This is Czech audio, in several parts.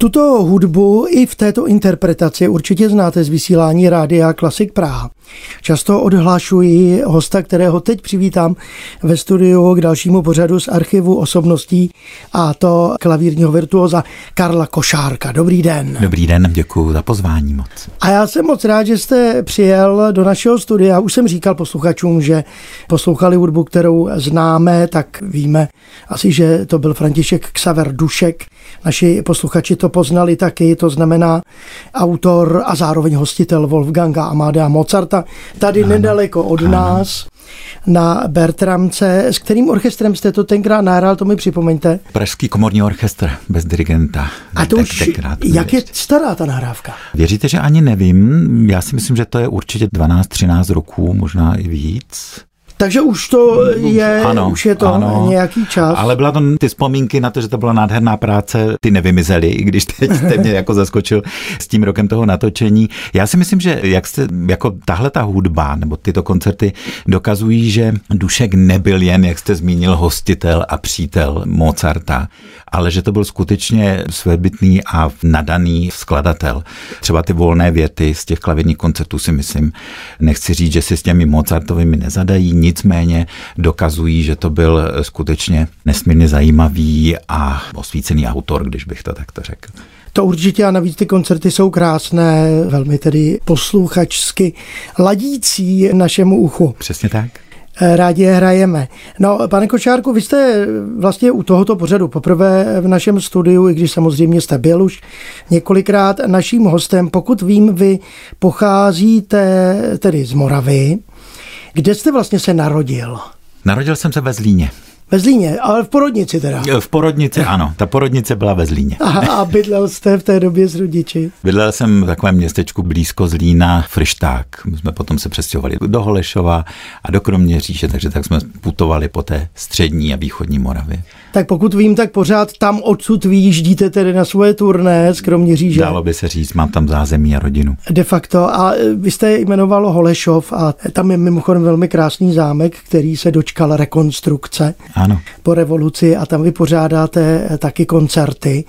Tuto hudbu i v této interpretaci určitě znáte z vysílání Rádia Klasik Praha. Často odhlašuji hosta, kterého teď přivítám ve studiu k dalšímu pořadu z archivu osobností a to klavírního virtuoza Karla Košárka. Dobrý den. Dobrý den, děkuji za pozvání moc. A já jsem moc rád, že jste přijel do našeho studia. Už jsem říkal posluchačům, že poslouchali hudbu, kterou známe, tak víme asi, že to byl František Xaver Dušek. Naši posluchači to poznali taky, to znamená autor a zároveň hostitel Wolfganga Amadea Mozarta, tady ano, nedaleko od ano. nás na Bertramce. S kterým orchestrem jste to tenkrát nahrál, to mi připomeňte? Pražský komorní orchestr bez dirigenta. A to už, jak je stará ta nahrávka? Věříte, že ani nevím. Já si myslím, že to je určitě 12-13 roků, možná i víc. Takže už to je, ano, už je to ano, nějaký čas. Ale byla to ty vzpomínky na to, že to byla nádherná práce, ty nevymizely, i když teď jste mě jako zaskočil s tím rokem toho natočení. Já si myslím, že jak jste, jako tahle ta hudba, nebo tyto koncerty dokazují, že Dušek nebyl jen, jak jste zmínil, hostitel a přítel Mozarta, ale že to byl skutečně svébytný a nadaný skladatel. Třeba ty volné věty z těch klavírních koncertů si myslím, nechci říct, že si s těmi Mozartovými nezadají, nicméně dokazují, že to byl skutečně nesmírně zajímavý a osvícený autor, když bych to takto řekl. To určitě a navíc ty koncerty jsou krásné, velmi tedy posluchačsky ladící našemu uchu. Přesně tak rádi je hrajeme. No, pane Kočárku, vy jste vlastně u tohoto pořadu poprvé v našem studiu, i když samozřejmě jste byl už několikrát naším hostem. Pokud vím, vy pocházíte tedy z Moravy, kde jste vlastně se narodil? Narodil jsem se ve Zlíně. Ve Zlíně, ale v porodnici teda. V porodnici, ano. Ta porodnice byla ve Zlíně. Aha, a bydlel jste v té době s rodiči? Bydlel jsem v takovém městečku blízko Zlína, Frišták. My jsme potom se přestěhovali do Holešova a do Kroměříže, takže tak jsme putovali po té střední a východní Moravě. Tak pokud vím, tak pořád tam odsud vyjíždíte tedy na svoje turné z Kroměříže. Dalo by se říct, mám tam zázemí a rodinu. De facto. A vy jste jmenoval Holešov a tam je mimochodem velmi krásný zámek, který se dočkal rekonstrukce ano. po revoluci a tam vy pořádáte taky koncerty.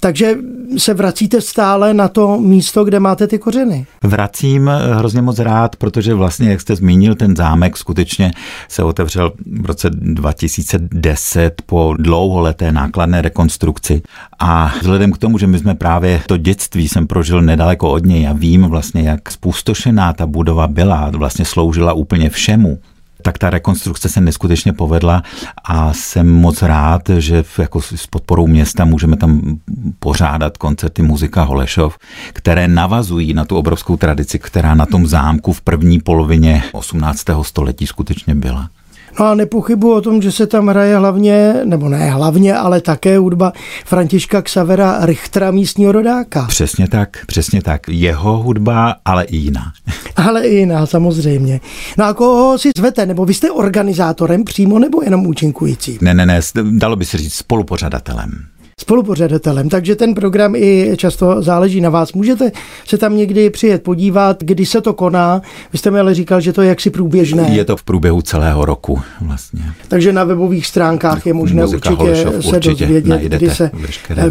Takže se vracíte stále na to místo, kde máte ty kořeny. Vracím eh, hrozně moc rád, protože vlastně, jak jste zmínil, ten zámek skutečně se otevřel v roce 2010 po dlouholeté nákladné rekonstrukci. A vzhledem k tomu, že my jsme právě to dětství jsem prožil nedaleko od něj a vím vlastně, jak spustošená ta budova byla, vlastně sloužila úplně všemu, tak ta rekonstrukce se neskutečně povedla a jsem moc rád, že jako s podporou města můžeme tam pořádat koncerty muzika Holešov, které navazují na tu obrovskou tradici, která na tom zámku v první polovině 18. století skutečně byla. No a nepochybuji o tom, že se tam hraje hlavně, nebo ne hlavně, ale také hudba Františka Xavera Richtera, místního rodáka. Přesně tak, přesně tak. Jeho hudba, ale i jiná. Ale i jiná, samozřejmě. No a koho si zvete, nebo vy jste organizátorem přímo, nebo jenom účinkující? Ne, ne, ne, dalo by se říct spolupořadatelem spolupořadatelem, takže ten program i často záleží na vás. Můžete se tam někdy přijet podívat, kdy se to koná. Vy jste mi ale říkal, že to je jaksi průběžné. Je to v průběhu celého roku vlastně. Takže na webových stránkách je možné muzika určitě Holešov, se určitě dozvědět, kdy se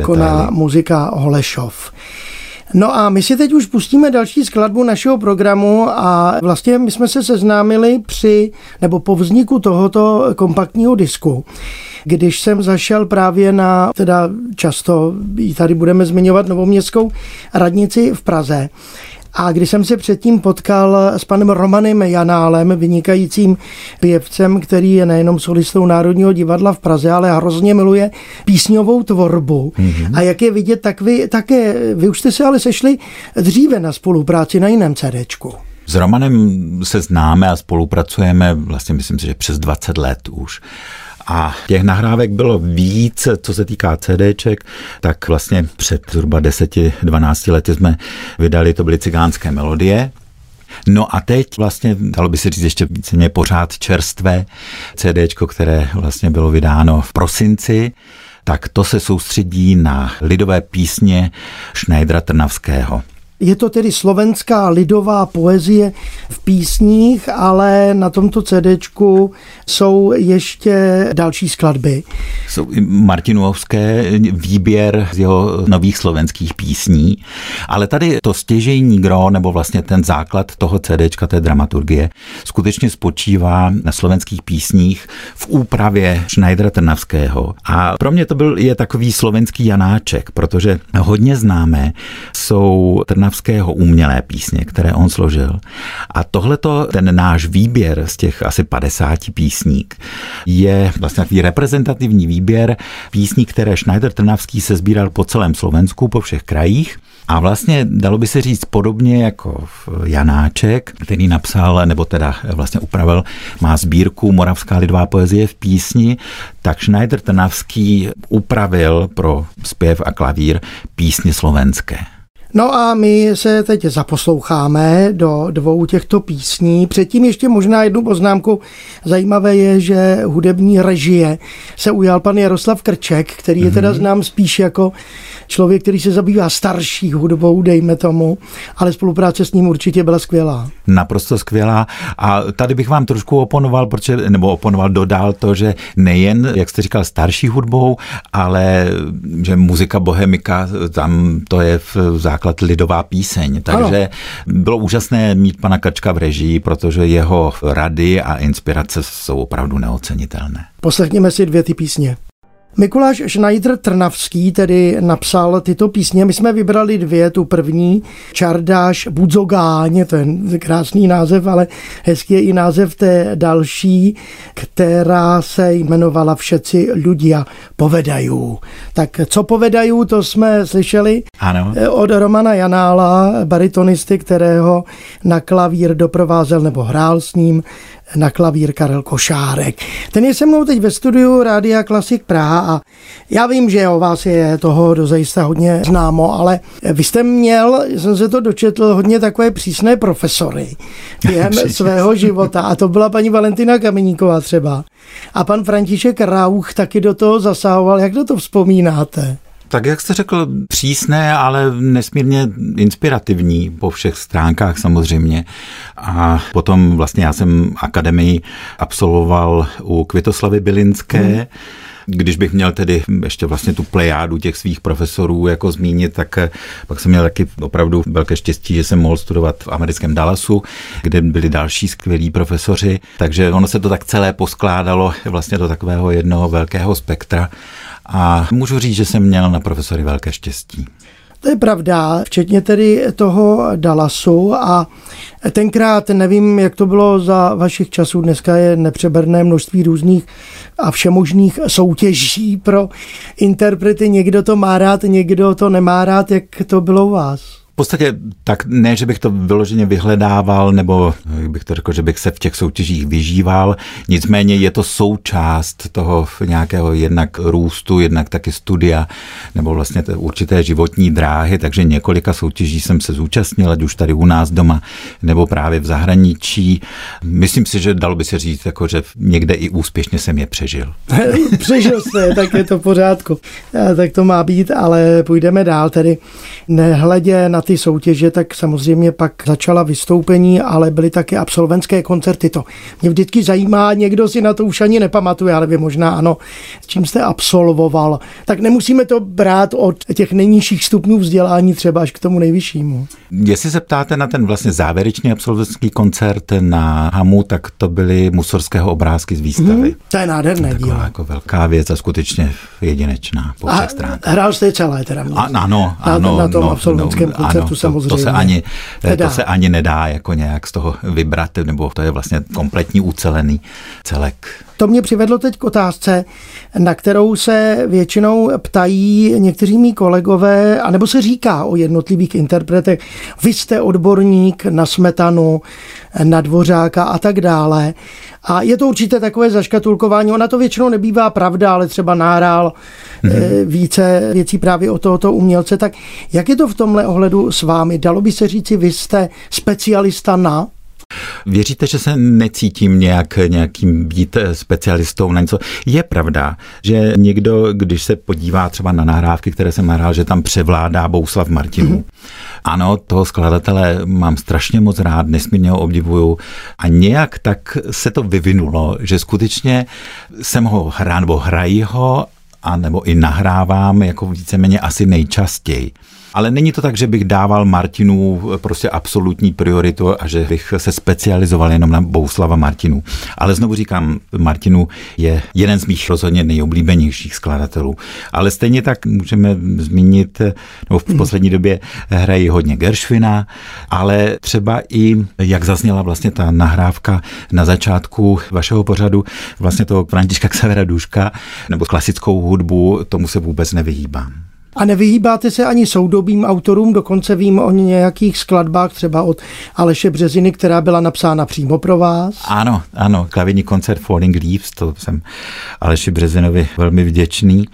koná detaily. muzika Holešov. No a my si teď už pustíme další skladbu našeho programu a vlastně my jsme se seznámili při, nebo po vzniku tohoto kompaktního disku když jsem zašel právě na, teda často tady budeme zmiňovat novoměstskou radnici v Praze, a když jsem se předtím potkal s panem Romanem Janálem, vynikajícím pěvcem, který je nejenom solistou Národního divadla v Praze, ale hrozně miluje písňovou tvorbu. Mm-hmm. A jak je vidět, tak vy také, vy už jste se ale sešli dříve na spolupráci na jiném CDčku. S Romanem se známe a spolupracujeme vlastně myslím si, že přes 20 let už. A těch nahrávek bylo víc, co se týká CDček, tak vlastně před zhruba 10-12 lety jsme vydali, to byly cigánské melodie, No a teď vlastně, dalo by se říct ještě víceméně pořád čerstvé CDčko, které vlastně bylo vydáno v prosinci, tak to se soustředí na lidové písně Schneidera Trnavského. Je to tedy slovenská lidová poezie v písních, ale na tomto CDčku jsou ještě další skladby. Jsou i Martinovské výběr z jeho nových slovenských písní, ale tady to stěžejní gro, nebo vlastně ten základ toho CDčka, té dramaturgie, skutečně spočívá na slovenských písních v úpravě Schneidera Trnavského. A pro mě to byl je takový slovenský Janáček, protože hodně známé jsou trnavského umělé písně, které on složil. A tohleto, ten náš výběr z těch asi 50 písník, je vlastně takový reprezentativní výběr písní, které Schneider Trnavský se sbíral po celém Slovensku, po všech krajích. A vlastně dalo by se říct podobně jako Janáček, který napsal, nebo teda vlastně upravil, má sbírku Moravská lidová poezie v písni, tak Schneider Trnavský upravil pro zpěv a klavír písně slovenské. No a my se teď zaposloucháme do dvou těchto písní. Předtím ještě možná jednu poznámku. Zajímavé je, že hudební režie se ujal pan Jaroslav Krček, který je teda mhm. znám spíš jako člověk, který se zabývá starší hudbou, dejme tomu, ale spolupráce s ním určitě byla skvělá. Naprosto skvělá. A tady bych vám trošku oponoval, protože, nebo oponoval, dodal to, že nejen, jak jste říkal, starší hudbou, ale že muzika bohemika, tam to je v základ lidová píseň. Takže ano. bylo úžasné mít pana Krčka v režii, protože jeho rady a inspirace jsou opravdu neocenitelné. Poslechněme si dvě ty písně. Mikuláš Schneider Trnavský tedy napsal tyto písně. My jsme vybrali dvě, tu první, Čardáš Budzogáň, to je krásný název, ale hezký je i název té další, která se jmenovala Všetci ľudia povedají. Tak co povedají, to jsme slyšeli ano. od Romana Janála, baritonisty, kterého na klavír doprovázel nebo hrál s ním na klavír Karel Košárek. Ten je se mnou teď ve studiu Rádia Klasik Praha a já vím, že o vás je toho dozajista hodně známo, ale vy jste měl, jsem se to dočetl, hodně takové přísné profesory během svého života a to byla paní Valentina Kameníková třeba. A pan František Rauch taky do toho zasahoval. Jak do to vzpomínáte? Tak jak jste řekl, přísné, ale nesmírně inspirativní po všech stránkách samozřejmě. A potom vlastně já jsem akademii absolvoval u Kvitoslavy Bilinské, hmm. Když bych měl tedy ještě vlastně tu plejádu těch svých profesorů jako zmínit, tak pak jsem měl taky opravdu velké štěstí, že jsem mohl studovat v americkém Dallasu, kde byli další skvělí profesoři, takže ono se to tak celé poskládalo vlastně do takového jednoho velkého spektra a můžu říct, že jsem měl na profesory velké štěstí. To je pravda, včetně tedy toho Dallasu a tenkrát nevím, jak to bylo za vašich časů, dneska je nepřeberné množství různých a všemožných soutěží pro interprety, někdo to má rád, někdo to nemá rád, jak to bylo u vás? V podstatě tak ne, že bych to vyloženě vyhledával, nebo bych to řekl, že bych se v těch soutěžích vyžíval. Nicméně je to součást toho nějakého jednak růstu, jednak taky studia, nebo vlastně určité životní dráhy, takže několika soutěží jsem se zúčastnil, ať už tady u nás doma, nebo právě v zahraničí. Myslím si, že dalo by se říct, jako, že někde i úspěšně jsem je přežil. přežil jste, tak je to v pořádku. Tak to má být, ale půjdeme dál tedy. Nehledě na ty soutěže, tak samozřejmě pak začala vystoupení, ale byly také absolventské koncerty. To mě vždycky zajímá, někdo si na to už ani nepamatuje, ale vy možná ano, s čím jste absolvoval. Tak nemusíme to brát od těch nejnižších stupňů vzdělání třeba až k tomu nejvyššímu. Jestli se ptáte na ten vlastně závěrečný absolventský koncert na Hamu, tak to byly musorského obrázky z výstavy. Hmm, to je nádherné Taková dílo. jako velká věc a skutečně jedinečná po všech stránkách. Hrál jste celé teda? A, ano, ano. Na, na tom no, absolventském no, koncertu ano, samozřejmě. To, to, se ani, to se ani nedá jako nějak z toho vybrat, nebo to je vlastně kompletní ucelený celek. To mě přivedlo teď k otázce, na kterou se většinou ptají někteří mý kolegové, anebo se říká o jednotlivých interpretech, vy jste odborník na smetanu, na dvořáka a tak dále. A je to určitě takové zaškatulkování. Ona to většinou nebývá pravda, ale třeba náhrál mm-hmm. více věcí právě o tohoto umělce. Tak jak je to v tomhle ohledu s vámi? Dalo by se říci, vy jste specialista na Věříte, že se necítím nějak, nějakým být specialistou na něco? Je pravda, že někdo, když se podívá třeba na nahrávky, které jsem nahrál, že tam převládá Bouslav Martinů. Mm-hmm. Ano, toho skladatele mám strašně moc rád, nesmírně ho obdivuju a nějak tak se to vyvinulo, že skutečně jsem ho hrál nebo hrají ho a nebo i nahrávám jako víceméně asi nejčastěji. Ale není to tak, že bych dával Martinu prostě absolutní prioritu a že bych se specializoval jenom na Bouslava Martinu. Ale znovu říkám, Martinu je jeden z mých rozhodně nejoblíbenějších skladatelů. Ale stejně tak můžeme zmínit, nebo v poslední době hrají hodně Gershwina, ale třeba i, jak zazněla vlastně ta nahrávka na začátku vašeho pořadu, vlastně toho Františka Xavera Duška, nebo klasickou hudbu, tomu se vůbec nevyhýbám. A nevyhýbáte se ani soudobým autorům, dokonce vím o nějakých skladbách, třeba od Aleše Březiny, která byla napsána přímo pro vás. Ano, ano, klavírní koncert Falling Leaves, to jsem Aleši Březinovi velmi vděčný,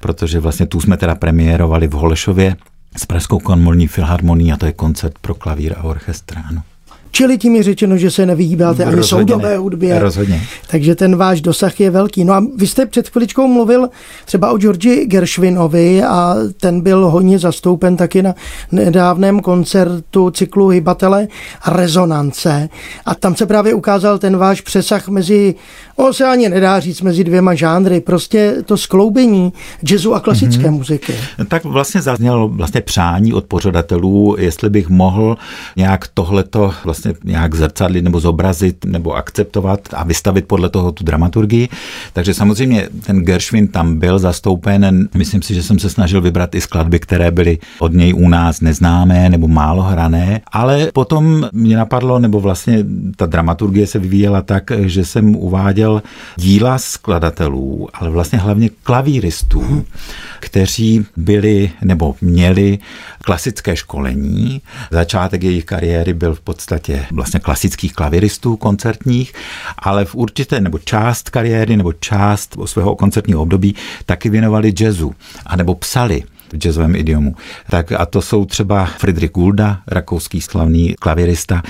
protože vlastně tu jsme teda premiérovali v Holešově s Pražskou konmolní filharmonií a to je koncert pro klavír a orchestr, ano. Čili tím je řečeno, že se nevyhýbáte ani soudové hudbě. Rozhodně. Takže ten váš dosah je velký. No a vy jste před chviličkou mluvil třeba o Georgi Gershwinovi a ten byl hodně zastoupen taky na nedávném koncertu cyklu Hybatele Rezonance. A tam se právě ukázal ten váš přesah mezi, o se ani nedá říct, mezi dvěma žánry. Prostě to skloubení jazzu a klasické mm-hmm. muziky. Tak vlastně zaznělo vlastně přání od pořadatelů, jestli bych mohl nějak tohleto vlastně vlastně nějak zrcadlit nebo zobrazit nebo akceptovat a vystavit podle toho tu dramaturgii. Takže samozřejmě ten Gershwin tam byl zastoupen. Myslím si, že jsem se snažil vybrat i skladby, které byly od něj u nás neznámé nebo málo hrané, ale potom mě napadlo, nebo vlastně ta dramaturgie se vyvíjela tak, že jsem uváděl díla skladatelů, ale vlastně hlavně klavíristů, kteří byli nebo měli klasické školení. Začátek jejich kariéry byl v podstatě vlastně klasických klaviristů koncertních, ale v určité nebo část kariéry nebo část svého koncertního období taky věnovali jazzu, anebo psali v jazzovém idiomu. Tak a to jsou třeba Friedrich Gulda, rakouský slavný klavirista,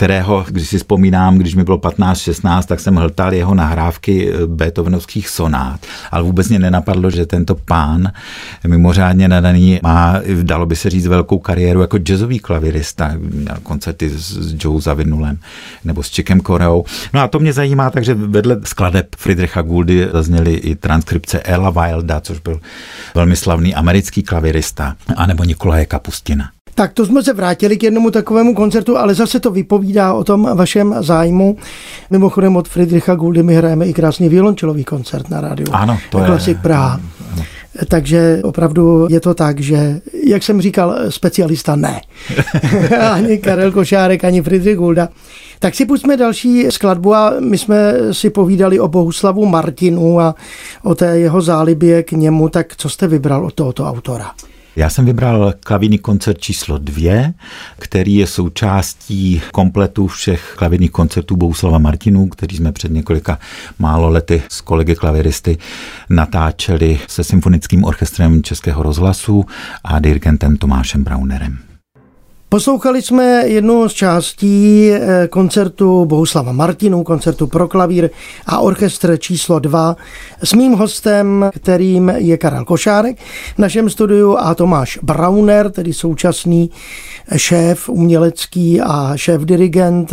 kterého, když si vzpomínám, když mi bylo 15-16, tak jsem hltal jeho nahrávky eh, Beethovenovských sonát. Ale vůbec mě nenapadlo, že tento pán, mimořádně nadaný, má, dalo by se říct, velkou kariéru jako jazzový klavirista. Měl koncerty s Joe Zavinulem nebo s Chickem Koreou. No a to mě zajímá, takže vedle skladeb Friedricha Gouldy zazněly i transkripce Ella Wilda, což byl velmi slavný americký klavirista, anebo Nikolaje Kapustina. Tak to jsme se vrátili k jednomu takovému koncertu, ale zase to vypovídá o tom vašem zájmu. Mimochodem od Friedricha Gouldy my hrajeme i krásný violončelový koncert na rádiu. Ano, to je. Klasik Praha. Takže opravdu je to tak, že, jak jsem říkal, specialista ne. ani Karel Košárek, ani Friedrich Gulda. Tak si pustíme další skladbu a my jsme si povídali o Bohuslavu Martinu a o té jeho zálibě k němu. Tak co jste vybral od tohoto autora? Já jsem vybral klavírní koncert číslo dvě, který je součástí kompletu všech klavírních koncertů Bouslava Martinů, který jsme před několika málo lety s kolegy klaviristy natáčeli se symfonickým orchestrem Českého rozhlasu a dirigentem Tomášem Braunerem. Poslouchali jsme jednu z částí eh, koncertu Bohuslava Martinu, koncertu pro klavír a orchestr číslo 2 s mým hostem, kterým je Karel Košárek v našem studiu a Tomáš Brauner, tedy současný šéf umělecký a šéf dirigent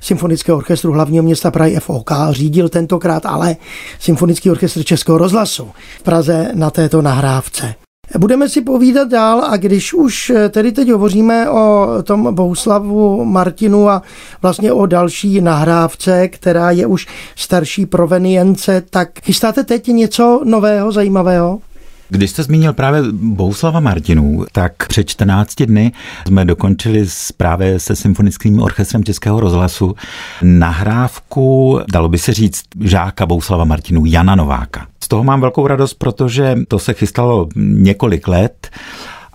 Symfonického orchestru hlavního města Prahy FOK. Řídil tentokrát ale Symfonický orchestr Českého rozhlasu v Praze na této nahrávce. Budeme si povídat dál a když už eh, tedy teď hovoříme o tom Bohuslavu Martinu a vlastně o další nahrávce, která je už starší provenience, tak chystáte teď něco nového, zajímavého? Když jste zmínil právě Bohuslava Martinu, tak před 14 dny jsme dokončili právě se Symfonickým orchestrem Českého rozhlasu nahrávku, dalo by se říct, žáka Bohuslava Martinu, Jana Nováka. Z toho mám velkou radost, protože to se chystalo několik let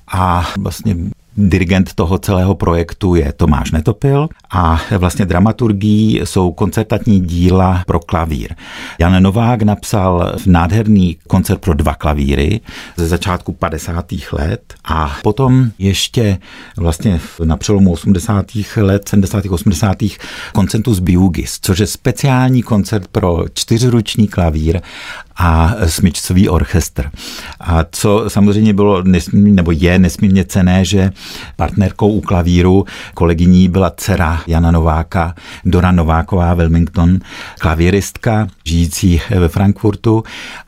a vlastně dirigent toho celého projektu je Tomáš Netopil A vlastně dramaturgií jsou koncertatní díla pro klavír. Jan Novák napsal nádherný koncert pro dva klavíry ze začátku 50. let a potom ještě vlastně na přelomu 80. let, 70. 80. koncertus Biugis, což je speciální koncert pro čtyřruční klavír a smyčcový orchestr. A co samozřejmě bylo nesmírně, nebo je nesmírně cené, že partnerkou u klavíru kolegyní byla dcera Jana Nováka, Dora Nováková Wilmington, klavíristka, žijící ve Frankfurtu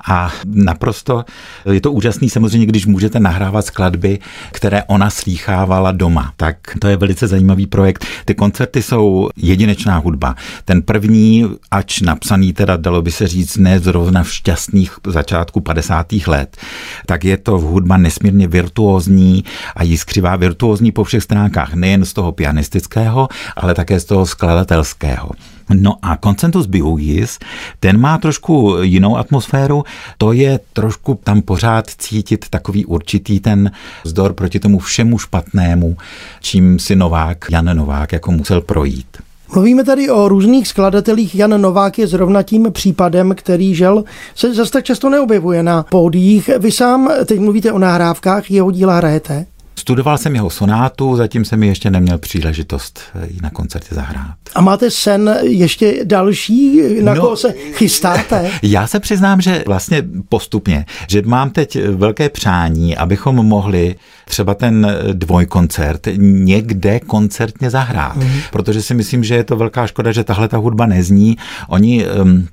a naprosto je to úžasný samozřejmě, když můžete nahrávat skladby, které ona slýchávala doma. Tak to je velice zajímavý projekt. Ty koncerty jsou jedinečná hudba. Ten první, ač napsaný teda dalo by se říct ne zrovna v šťastných začátku 50. let, tak je to hudba nesmírně virtuózní a jiskřivá virtuózní po všech stránkách, nejen z toho pianistického, ale také z toho skladatelského. No a Concentus Biugis, ten má trošku jinou atmosféru, to je trošku tam pořád cítit takový určitý ten vzdor proti tomu všemu špatnému, čím si Novák, Jan Novák, jako musel projít. Mluvíme tady o různých skladatelích. Jan Novák je zrovna tím případem, který žel se zase tak často neobjevuje na pódiích. Vy sám teď mluvíte o nahrávkách, jeho díla hrajete? Studoval jsem jeho sonátu, zatím jsem mi ještě neměl příležitost ji na koncertě zahrát. A máte sen ještě další, na no, koho se chystáte? Já se přiznám, že vlastně postupně, že mám teď velké přání, abychom mohli třeba ten dvojkoncert někde koncertně zahrát, mm-hmm. protože si myslím, že je to velká škoda, že tahle ta hudba nezní. Oni um,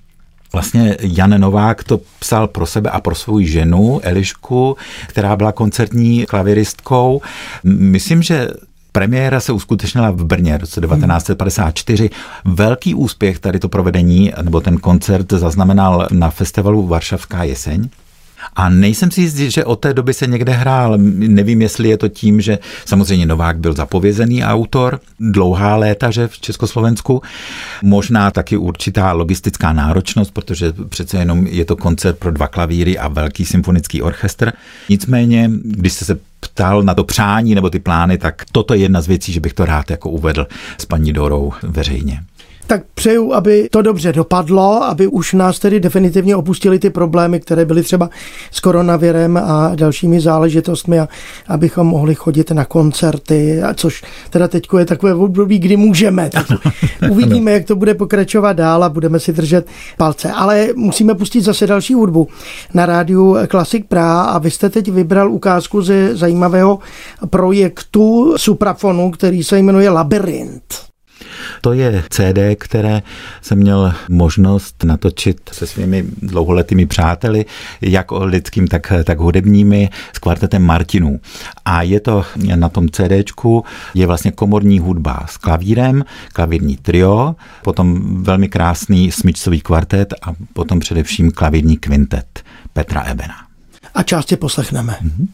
Vlastně Jan Novák to psal pro sebe a pro svou ženu Elišku, která byla koncertní klaviristkou. Myslím, že Premiéra se uskutečnila v Brně v roce 1954. Velký úspěch tady to provedení, nebo ten koncert zaznamenal na festivalu Varšavská jeseň. A nejsem si jistý, že od té doby se někde hrál. Nevím, jestli je to tím, že samozřejmě Novák byl zapovězený autor, dlouhá léta, že v Československu. Možná taky určitá logistická náročnost, protože přece jenom je to koncert pro dva klavíry a velký symfonický orchestr. Nicméně, když jste se ptal na to přání nebo ty plány, tak toto je jedna z věcí, že bych to rád jako uvedl s paní Dorou veřejně tak přeju, aby to dobře dopadlo, aby už nás tedy definitivně opustili ty problémy, které byly třeba s koronavirem a dalšími záležitostmi a abychom mohli chodit na koncerty, a což teda teď je takové období, kdy můžeme. Tak uvidíme, jak to bude pokračovat dál a budeme si držet palce. Ale musíme pustit zase další hudbu na rádiu Classic Praha a vy jste teď vybral ukázku ze zajímavého projektu Suprafonu, který se jmenuje Labyrint. To je CD, které jsem měl možnost natočit se svými dlouholetými přáteli, jak lidským, tak, tak hudebními, s kvartetem Martinů. A je to na tom CDčku, je vlastně komorní hudba s klavírem, klavírní trio, potom velmi krásný smyčcový kvartet a potom především klavírní kvintet Petra Ebena. A část si poslechneme. Mm-hmm.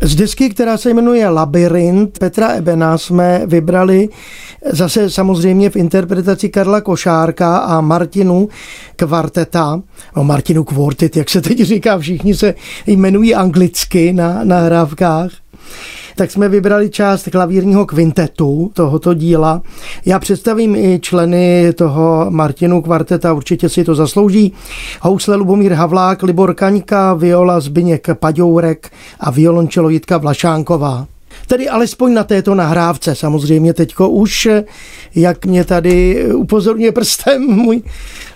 Z disky, která se jmenuje Labyrint Petra Ebena, jsme vybrali zase samozřejmě v interpretaci Karla Košárka a Martinu Kvarteta, o Martinu Quartet, jak se teď říká, všichni se jmenují anglicky na nahrávkách tak jsme vybrali část klavírního kvintetu tohoto díla. Já představím i členy toho Martinu kvarteta, určitě si to zaslouží. Housle Lubomír Havlák, Libor Kaňka, viola Zbyněk Paďourek a violončelo Jitka Vlašánková. Tedy alespoň na této nahrávce. Samozřejmě teďko už, jak mě tady upozorňuje prstem můj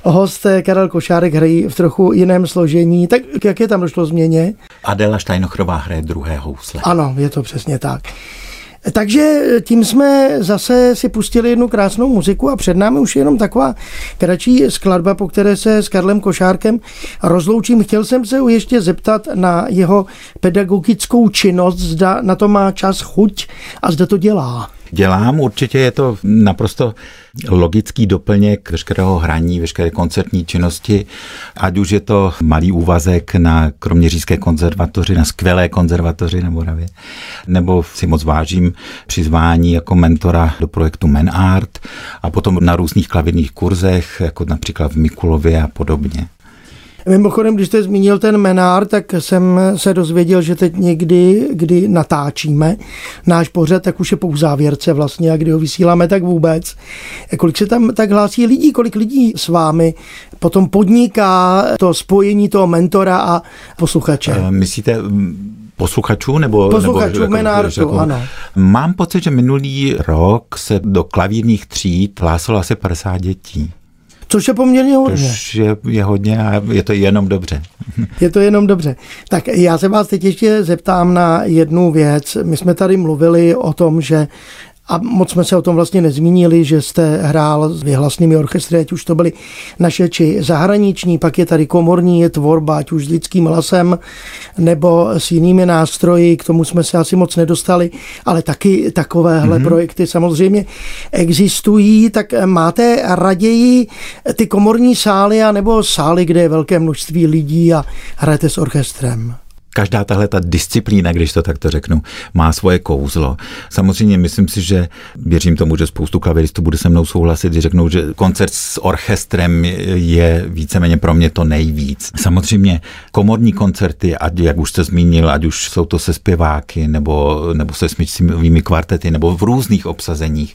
host Karel Košárek hrají v trochu jiném složení. Tak jak je tam došlo změně? Adela Steinochrová hraje druhé housle. Ano, je to přesně tak. Takže tím jsme zase si pustili jednu krásnou muziku a před námi už je jenom taková kratší skladba, po které se s Karlem Košárkem rozloučím. Chtěl jsem se ještě zeptat na jeho pedagogickou činnost, zda na to má čas chuť a zda to dělá dělám. Určitě je to naprosto logický doplněk veškerého hraní, veškeré koncertní činnosti, ať už je to malý úvazek na Kroměřížské konzervatoři, na skvělé konzervatoři na Moravě, nebo si moc vážím přizvání jako mentora do projektu Men Art a potom na různých klavírních kurzech, jako například v Mikulově a podobně. Mimochodem, když jste zmínil ten Menár, tak jsem se dozvěděl, že teď někdy, kdy natáčíme náš pořad, tak už je po závěrce vlastně a kdy ho vysíláme, tak vůbec. Kolik se tam tak hlásí lidí, kolik lidí s vámi potom podniká to spojení toho mentora a posluchače? Uh, myslíte posluchačů? Nebo, posluchačů nebo, jako, jako, ano. Mám pocit, že minulý rok se do klavírních tříd hlásilo asi 50 dětí. Což je poměrně hodně. Což je, je hodně a je to jenom dobře. Je to jenom dobře. Tak já se vás teď ještě zeptám na jednu věc. My jsme tady mluvili o tom, že a moc jsme se o tom vlastně nezmínili, že jste hrál s vyhlasnými orchestry, ať už to byly naše či zahraniční, pak je tady komorní je tvorba, ať už s lidským hlasem nebo s jinými nástroji, k tomu jsme se asi moc nedostali, ale taky takovéhle mm-hmm. projekty samozřejmě existují, tak máte raději ty komorní sály a nebo sály, kde je velké množství lidí a hrajete s orchestrem? Každá tahle ta disciplína, když to takto řeknu, má svoje kouzlo. Samozřejmě myslím si, že věřím tomu, že spoustu klaviristů bude se mnou souhlasit, když řeknou, že koncert s orchestrem je víceméně pro mě to nejvíc. Samozřejmě komorní koncerty, ať jak už jste zmínil, ať už jsou to se zpěváky nebo, nebo se smyčcovými kvartety nebo v různých obsazeních,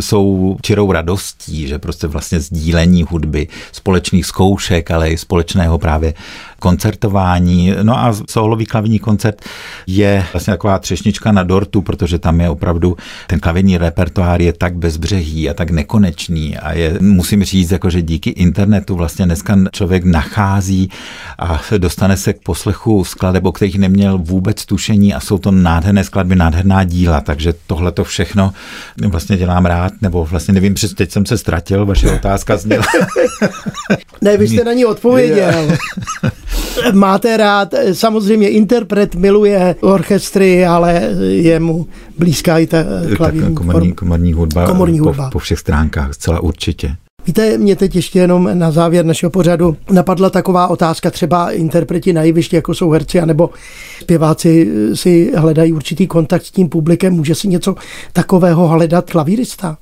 jsou čirou radostí, že prostě vlastně sdílení hudby, společných zkoušek, ale i společného právě koncertování. No a solový klavírní koncert je vlastně taková třešnička na dortu, protože tam je opravdu ten klavírní repertoár je tak bezbřehý a tak nekonečný a je, musím říct, jako, že díky internetu vlastně dneska člověk nachází a dostane se k poslechu skladeb, o kterých neměl vůbec tušení a jsou to nádherné skladby, nádherná díla, takže tohle to všechno vlastně dělám rád, nebo vlastně nevím, přes teď jsem se ztratil, vaše otázka zněla. ne, vy jste na ní odpověděl. Máte rád, samozřejmě interpret miluje orchestry, ale je mu blízká i ta klavírní komorní, komorní hudba, komorní hudba. Po, po všech stránkách, zcela určitě. Víte, mě teď ještě jenom na závěr našeho pořadu napadla taková otázka, třeba interpreti na jevišti, jako jsou herci, anebo zpěváci si hledají určitý kontakt s tím publikem. Může si něco takového hledat klavírista?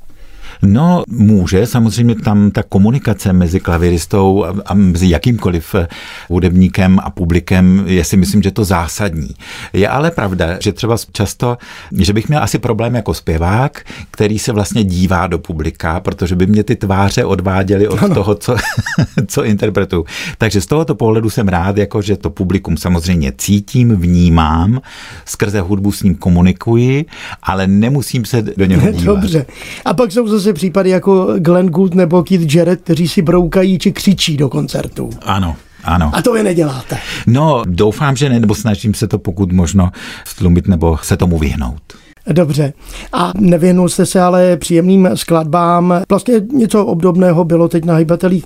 No, může, samozřejmě tam ta komunikace mezi klaviristou a mezi jakýmkoliv eh, hudebníkem a publikem je si myslím, že to zásadní. Je ale pravda, že třeba často, že bych měl asi problém jako zpěvák, který se vlastně dívá do publika, protože by mě ty tváře odváděly od ano. toho, co, co interpretuju. Takže z tohoto pohledu jsem rád, jako že to publikum samozřejmě cítím, vnímám, skrze hudbu s ním komunikuji, ale nemusím se do něho dívat. Dobře. A pak jsou zase případy jako Glenn Gould nebo Keith Jarrett, kteří si broukají či křičí do koncertu. Ano. Ano. A to vy neděláte. No, doufám, že ne, nebo snažím se to pokud možno stlumit nebo se tomu vyhnout. Dobře. A nevěnul jste se ale příjemným skladbám. Vlastně něco obdobného bylo teď na hybatelích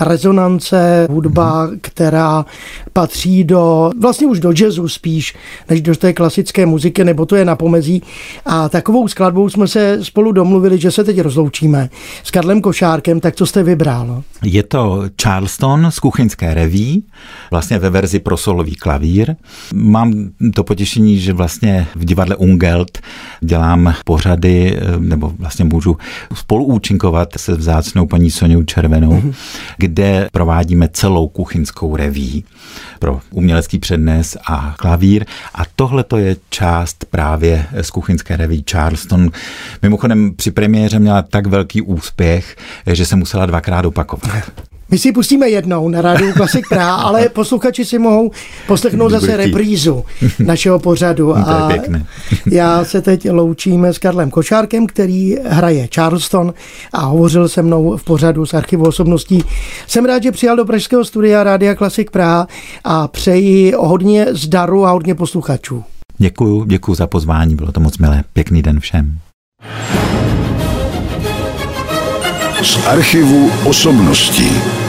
rezonance, hudba, mm. která patří do, vlastně už do jazzu spíš, než do té klasické muziky, nebo to je na pomezí. A takovou skladbou jsme se spolu domluvili, že se teď rozloučíme s Karlem Košárkem, tak co jste vybral? Je to Charleston z kuchyňské reví, vlastně ve verzi pro solový klavír. Mám to potěšení, že vlastně v divadle Ungelt dělám pořady, eh, nebo vlastně můžu spoluúčinkovat se vzácnou paní Soňou Červenou, mm-hmm. kde provádíme celou kuchyňskou reví pro umělecký přednes a klavír. A tohle to je část právě z kuchyňské reví Charleston. Mimochodem při premiéře měla tak velký úspěch, že se musela dvakrát opakovat. My si pustíme jednou na rádiu Klasik Praha, ale posluchači si mohou poslechnout zase reprízu našeho pořadu. A já se teď loučíme s Karlem Košárkem, který hraje Charleston a hovořil se mnou v pořadu z archivu osobností. Jsem rád, že přijal do Pražského studia Rádia Klasik Praha a přeji hodně zdaru a hodně posluchačů. Děkuju, děkuju za pozvání, bylo to moc milé. Pěkný den všem. Z archivu osobností.